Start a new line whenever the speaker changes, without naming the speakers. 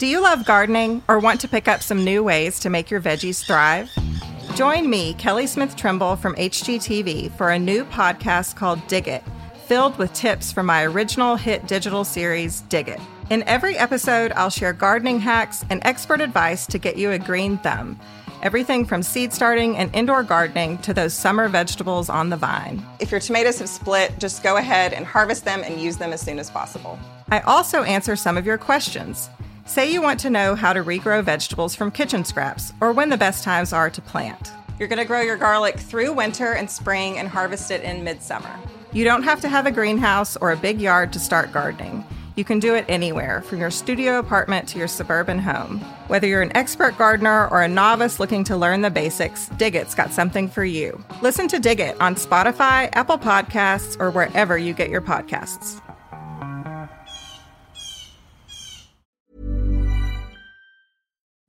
Do you love gardening or want to pick up some new ways to make your veggies thrive? Join me, Kelly Smith Trimble from HGTV, for a new podcast called Dig It, filled with tips from my original hit digital series, Dig It. In every episode, I'll share gardening hacks and expert advice to get you a green thumb. Everything from seed starting and indoor gardening to those summer vegetables on the vine. If your tomatoes have split, just go ahead and harvest them and use them as soon as possible. I also answer some of your questions. Say you want to know how to regrow vegetables from kitchen scraps or when the best times are to plant. You're going to grow your garlic through winter and spring and harvest it in midsummer. You don't have to have a greenhouse or a big yard to start gardening. You can do it anywhere, from your studio apartment to your suburban home. Whether you're an expert gardener or a novice looking to learn the basics, Dig It's got something for you. Listen to Dig It on Spotify, Apple Podcasts, or wherever you get your podcasts.